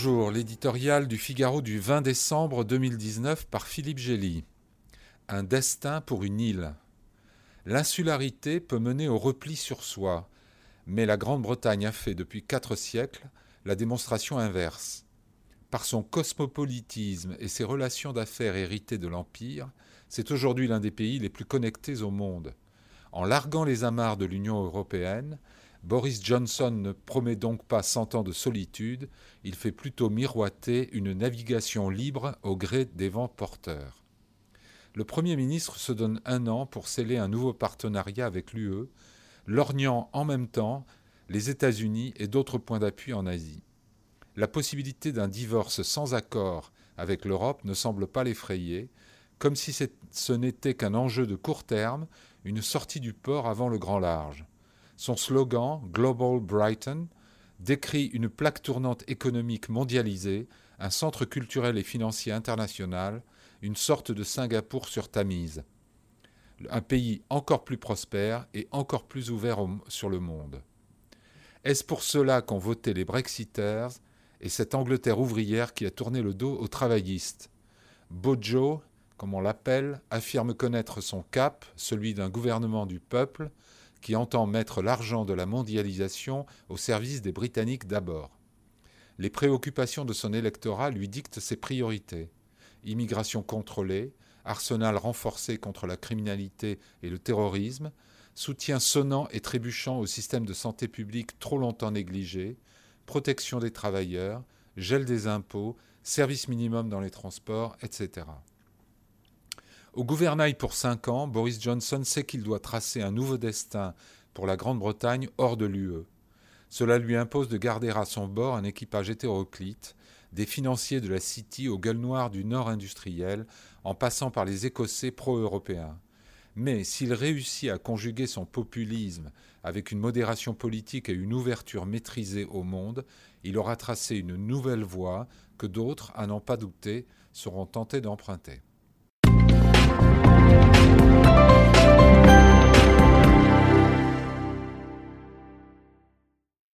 Bonjour, l'éditorial du Figaro du 20 décembre 2019 par Philippe Gély. Un destin pour une île. L'insularité peut mener au repli sur soi, mais la Grande-Bretagne a fait depuis quatre siècles la démonstration inverse. Par son cosmopolitisme et ses relations d'affaires héritées de l'Empire, c'est aujourd'hui l'un des pays les plus connectés au monde. En larguant les amarres de l'Union européenne, Boris Johnson ne promet donc pas cent ans de solitude, il fait plutôt miroiter une navigation libre au gré des vents porteurs. Le Premier ministre se donne un an pour sceller un nouveau partenariat avec l'UE, lorgnant en même temps les États-Unis et d'autres points d'appui en Asie. La possibilité d'un divorce sans accord avec l'Europe ne semble pas l'effrayer, comme si ce n'était qu'un enjeu de court terme, une sortie du port avant le grand large. Son slogan, Global Brighton, décrit une plaque tournante économique mondialisée, un centre culturel et financier international, une sorte de Singapour sur Tamise. Un pays encore plus prospère et encore plus ouvert sur le monde. Est-ce pour cela qu'ont voté les Brexiters et cette Angleterre ouvrière qui a tourné le dos aux travaillistes? Bojo, comme on l'appelle, affirme connaître son cap, celui d'un gouvernement du peuple, qui entend mettre l'argent de la mondialisation au service des Britanniques d'abord. Les préoccupations de son électorat lui dictent ses priorités. Immigration contrôlée, arsenal renforcé contre la criminalité et le terrorisme, soutien sonnant et trébuchant au système de santé publique trop longtemps négligé, protection des travailleurs, gel des impôts, service minimum dans les transports, etc. Au gouvernail pour cinq ans, Boris Johnson sait qu'il doit tracer un nouveau destin pour la Grande-Bretagne hors de l'UE. Cela lui impose de garder à son bord un équipage hétéroclite, des financiers de la City aux gueules noires du Nord industriel, en passant par les Écossais pro-européens. Mais s'il réussit à conjuguer son populisme avec une modération politique et une ouverture maîtrisée au monde, il aura tracé une nouvelle voie que d'autres, à n'en pas douter, seront tentés d'emprunter.